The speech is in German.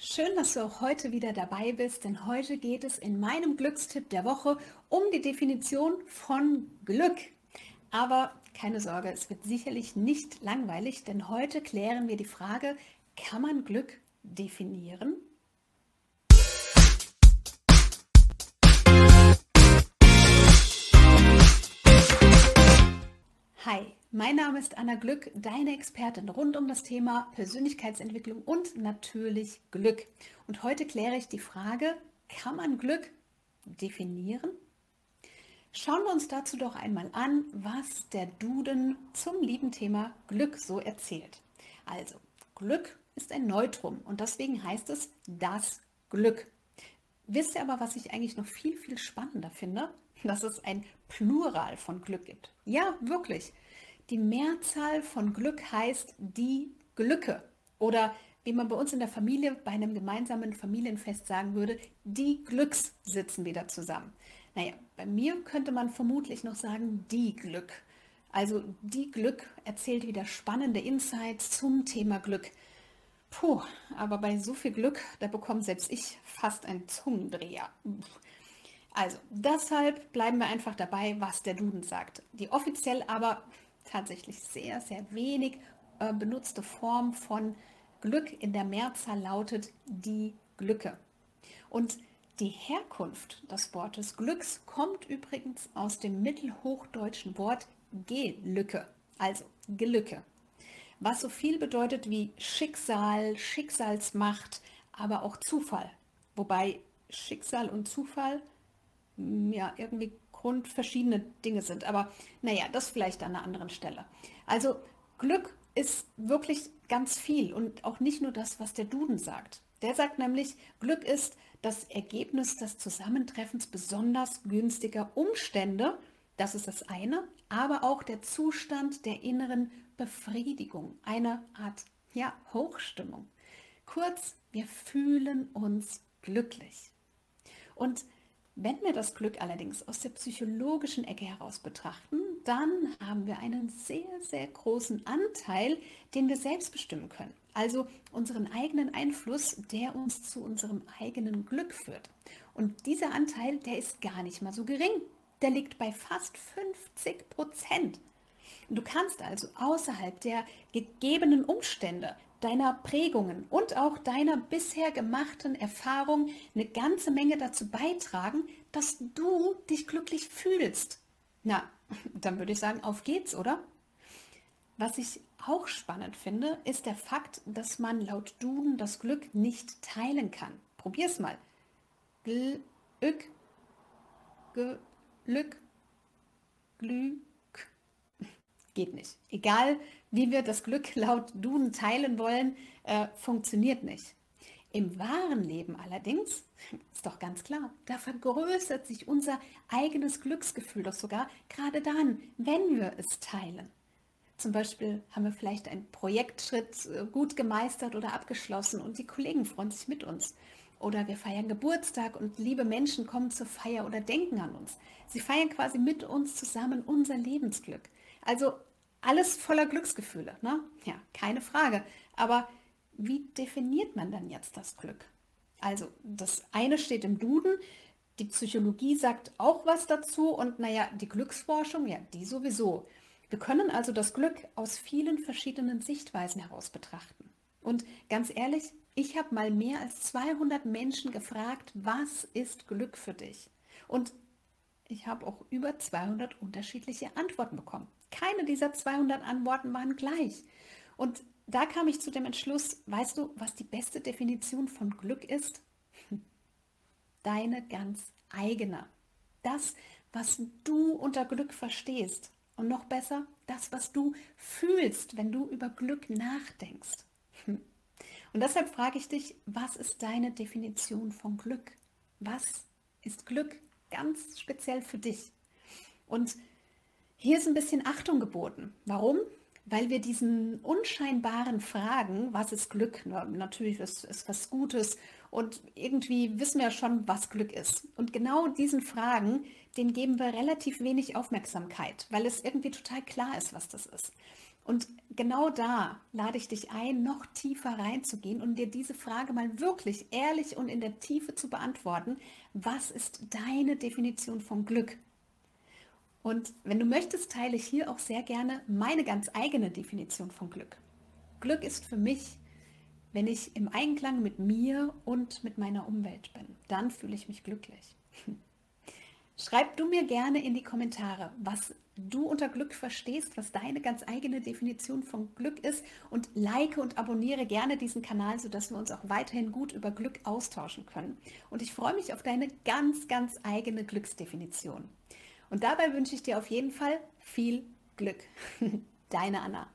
Schön, dass du auch heute wieder dabei bist, denn heute geht es in meinem Glückstipp der Woche um die Definition von Glück. Aber keine Sorge, es wird sicherlich nicht langweilig, denn heute klären wir die Frage, kann man Glück definieren? Mein Name ist Anna Glück, deine Expertin rund um das Thema Persönlichkeitsentwicklung und natürlich Glück. Und heute kläre ich die Frage, kann man Glück definieren? Schauen wir uns dazu doch einmal an, was der Duden zum lieben Thema Glück so erzählt. Also, Glück ist ein Neutrum und deswegen heißt es das Glück. Wisst ihr aber, was ich eigentlich noch viel, viel spannender finde? Dass es ein Plural von Glück gibt. Ja, wirklich. Die Mehrzahl von Glück heißt die Glücke. Oder wie man bei uns in der Familie bei einem gemeinsamen Familienfest sagen würde, die Glücks sitzen wieder zusammen. Naja, bei mir könnte man vermutlich noch sagen, die Glück. Also die Glück erzählt wieder spannende Insights zum Thema Glück. Puh, aber bei so viel Glück, da bekommt selbst ich fast einen Zungendreher. Also, deshalb bleiben wir einfach dabei, was der Duden sagt. Die offiziell aber tatsächlich sehr, sehr wenig äh, benutzte Form von Glück in der Mehrzahl lautet die Glücke. Und die Herkunft des Wortes Glücks kommt übrigens aus dem mittelhochdeutschen Wort Gelücke, also Gelücke, was so viel bedeutet wie Schicksal, Schicksalsmacht, aber auch Zufall. Wobei Schicksal und Zufall ja irgendwie grundverschiedene Dinge sind. Aber naja, das vielleicht an einer anderen Stelle. Also Glück ist wirklich ganz viel und auch nicht nur das, was der Duden sagt. Der sagt nämlich, Glück ist das Ergebnis des Zusammentreffens besonders günstiger Umstände. Das ist das eine, aber auch der Zustand der inneren Befriedigung, eine Art ja, Hochstimmung. Kurz, wir fühlen uns glücklich. Und wenn wir das Glück allerdings aus der psychologischen Ecke heraus betrachten, dann haben wir einen sehr, sehr großen Anteil, den wir selbst bestimmen können. Also unseren eigenen Einfluss, der uns zu unserem eigenen Glück führt. Und dieser Anteil, der ist gar nicht mal so gering. Der liegt bei fast 50 Prozent. Du kannst also außerhalb der gegebenen Umstände deiner Prägungen und auch deiner bisher gemachten Erfahrung eine ganze Menge dazu beitragen, dass du dich glücklich fühlst. Na, dann würde ich sagen, auf geht's, oder? Was ich auch spannend finde, ist der Fakt, dass man laut Duden das Glück nicht teilen kann. Probier's mal. Glück, Glück, Glück. Geht nicht. Egal, wie wir das Glück laut Duden teilen wollen, äh, funktioniert nicht. Im wahren Leben allerdings, ist doch ganz klar, da vergrößert sich unser eigenes Glücksgefühl doch sogar gerade dann, wenn wir es teilen. Zum Beispiel haben wir vielleicht einen Projektschritt äh, gut gemeistert oder abgeschlossen und die Kollegen freuen sich mit uns. Oder wir feiern Geburtstag und liebe Menschen kommen zur Feier oder denken an uns. Sie feiern quasi mit uns zusammen unser Lebensglück. Also alles voller Glücksgefühle, ne? Ja, keine Frage. Aber wie definiert man dann jetzt das Glück? Also, das eine steht im Duden, die Psychologie sagt auch was dazu und naja, die Glücksforschung, ja, die sowieso. Wir können also das Glück aus vielen verschiedenen Sichtweisen heraus betrachten. Und ganz ehrlich, ich habe mal mehr als 200 Menschen gefragt, was ist Glück für dich? Und ich habe auch über 200 unterschiedliche Antworten bekommen. Keine dieser 200 Antworten waren gleich. Und da kam ich zu dem Entschluss, weißt du, was die beste Definition von Glück ist? Deine ganz eigene. Das, was du unter Glück verstehst. Und noch besser, das, was du fühlst, wenn du über Glück nachdenkst. Und deshalb frage ich dich, was ist deine Definition von Glück? Was ist Glück ganz speziell für dich? Und hier ist ein bisschen Achtung geboten. Warum? Weil wir diesen unscheinbaren Fragen, was ist Glück? Na, natürlich ist es was Gutes und irgendwie wissen wir ja schon, was Glück ist. Und genau diesen Fragen, denen geben wir relativ wenig Aufmerksamkeit, weil es irgendwie total klar ist, was das ist. Und genau da lade ich dich ein, noch tiefer reinzugehen und dir diese Frage mal wirklich ehrlich und in der Tiefe zu beantworten. Was ist deine Definition von Glück? Und wenn du möchtest, teile ich hier auch sehr gerne meine ganz eigene Definition von Glück. Glück ist für mich, wenn ich im Einklang mit mir und mit meiner Umwelt bin. Dann fühle ich mich glücklich. Schreib du mir gerne in die Kommentare, was du unter Glück verstehst, was deine ganz eigene Definition von Glück ist und like und abonniere gerne diesen Kanal, sodass wir uns auch weiterhin gut über Glück austauschen können. Und ich freue mich auf deine ganz, ganz eigene Glücksdefinition. Und dabei wünsche ich dir auf jeden Fall viel Glück. Deine Anna.